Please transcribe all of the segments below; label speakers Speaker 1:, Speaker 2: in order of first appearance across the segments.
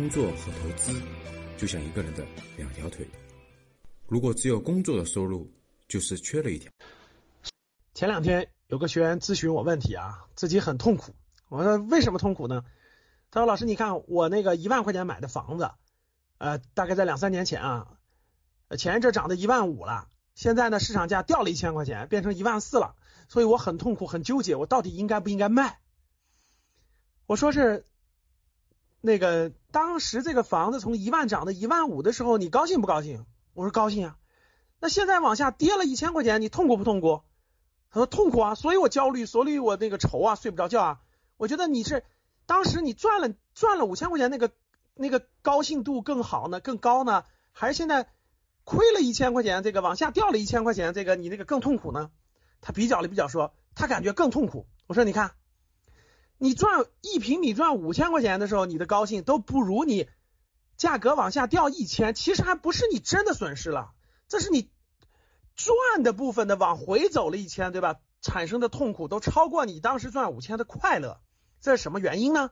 Speaker 1: 工作和投资就像一个人的两条腿，如果只有工作的收入，就是缺了一条。
Speaker 2: 前两天有个学员咨询我问题啊，自己很痛苦。我说为什么痛苦呢？他说老师，你看我那个一万块钱买的房子，呃，大概在两三年前啊，前一阵涨到一万五了，现在呢市场价掉了一千块钱，变成一万四了，所以我很痛苦，很纠结，我到底应该不应该卖？我说是。那个当时这个房子从一万涨到一万五的时候，你高兴不高兴？我说高兴啊。那现在往下跌了一千块钱，你痛苦不痛苦？他说痛苦啊，所以我焦虑，所以我那个愁啊，睡不着觉啊。我觉得你是当时你赚了赚了五千块钱，那个那个高兴度更好呢，更高呢，还是现在亏了一千块钱，这个往下掉了一千块钱，这个你那个更痛苦呢？他比较了比较说，他感觉更痛苦。我说你看。你赚一平米赚五千块钱的时候，你的高兴都不如你价格往下掉一千，其实还不是你真的损失了，这是你赚的部分的往回走了一千，对吧？产生的痛苦都超过你当时赚五千的快乐，这是什么原因呢？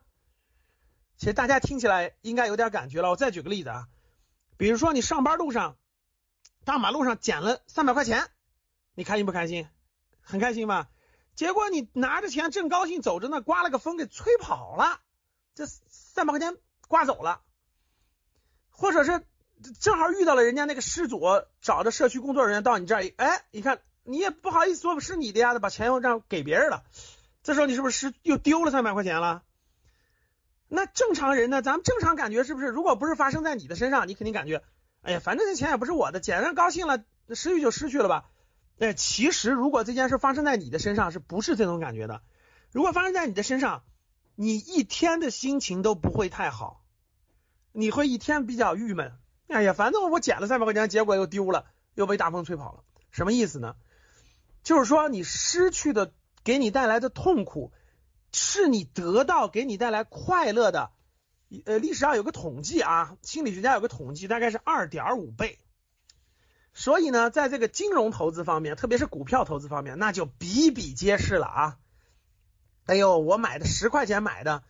Speaker 2: 其实大家听起来应该有点感觉了。我再举个例子啊，比如说你上班路上大马路上捡了三百块钱，你开心不开心？很开心吧？结果你拿着钱正高兴走着呢，刮了个风给吹跑了，这三百块钱刮走了，或者是正好遇到了人家那个失主找着社区工作人员到你这儿，哎，你看你也不好意思说是你的呀，把钱又让给别人了，这时候你是不是失又丢了三百块钱了？那正常人呢？咱们正常感觉是不是？如果不是发生在你的身上，你肯定感觉，哎呀，反正这钱也不是我的，捡上高兴了，失去就失去了吧。哎，其实如果这件事发生在你的身上，是不是这种感觉的？如果发生在你的身上，你一天的心情都不会太好，你会一天比较郁闷。哎呀，反正我捡了三百块钱，结果又丢了，又被大风吹跑了，什么意思呢？就是说你失去的给你带来的痛苦，是你得到给你带来快乐的。呃，历史上有个统计啊，心理学家有个统计，大概是二点五倍。所以呢，在这个金融投资方面，特别是股票投资方面，那就比比皆是了啊！哎呦，我买的十块钱买的，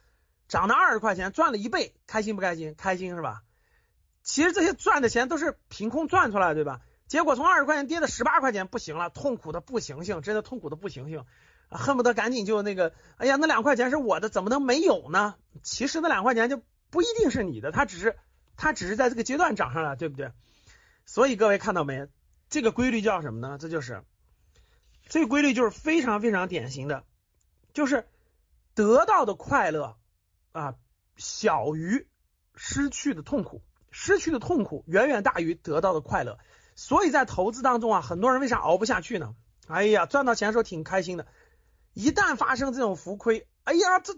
Speaker 2: 涨到二十块钱，赚了一倍，开心不开心？开心是吧？其实这些赚的钱都是凭空赚出来的，对吧？结果从二十块钱跌到十八块钱，不行了，痛苦的不行行，真的痛苦的不行行，恨不得赶紧就那个，哎呀，那两块钱是我的，怎么能没有呢？其实那两块钱就不一定是你的，它只是它只是在这个阶段涨上来，对不对？所以各位看到没？这个规律叫什么呢？这就是这个规律就是非常非常典型的，就是得到的快乐啊小于失去的痛苦，失去的痛苦远远大于得到的快乐。所以在投资当中啊，很多人为啥熬不下去呢？哎呀，赚到钱的时候挺开心的，一旦发生这种浮亏，哎呀，这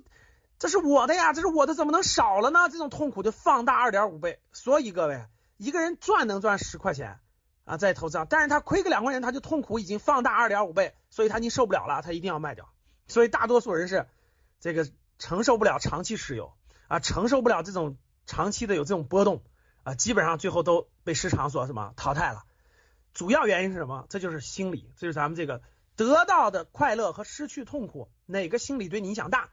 Speaker 2: 这是我的呀，这是我的，怎么能少了呢？这种痛苦就放大二点五倍。所以各位。一个人赚能赚十块钱啊，在投资上，但是他亏个两块钱，他就痛苦已经放大二点五倍，所以他已经受不了了，他一定要卖掉。所以大多数人是这个承受不了长期持有啊，承受不了这种长期的有这种波动啊，基本上最后都被市场所什么淘汰了。主要原因是什么？这就是心理，这就是咱们这个得到的快乐和失去痛苦哪个心理对你影响大？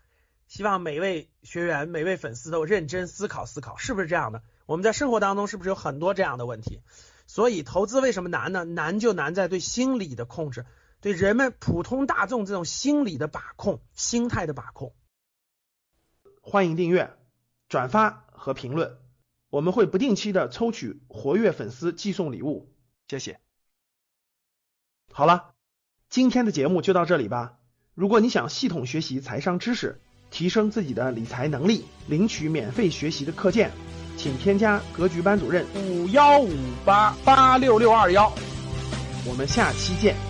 Speaker 2: 希望每位学员、每位粉丝都认真思考思考，是不是这样的？我们在生活当中是不是有很多这样的问题？所以投资为什么难呢？难就难在对心理的控制，对人们普通大众这种心理的把控、心态的把控。
Speaker 3: 欢迎订阅、转发和评论，我们会不定期的抽取活跃粉丝寄送礼物，谢谢。好了，今天的节目就到这里吧。如果你想系统学习财商知识，提升自己的理财能力，领取免费学习的课件。请添加格局班主任
Speaker 2: 五幺五八八六六二幺，
Speaker 3: 我们下期见。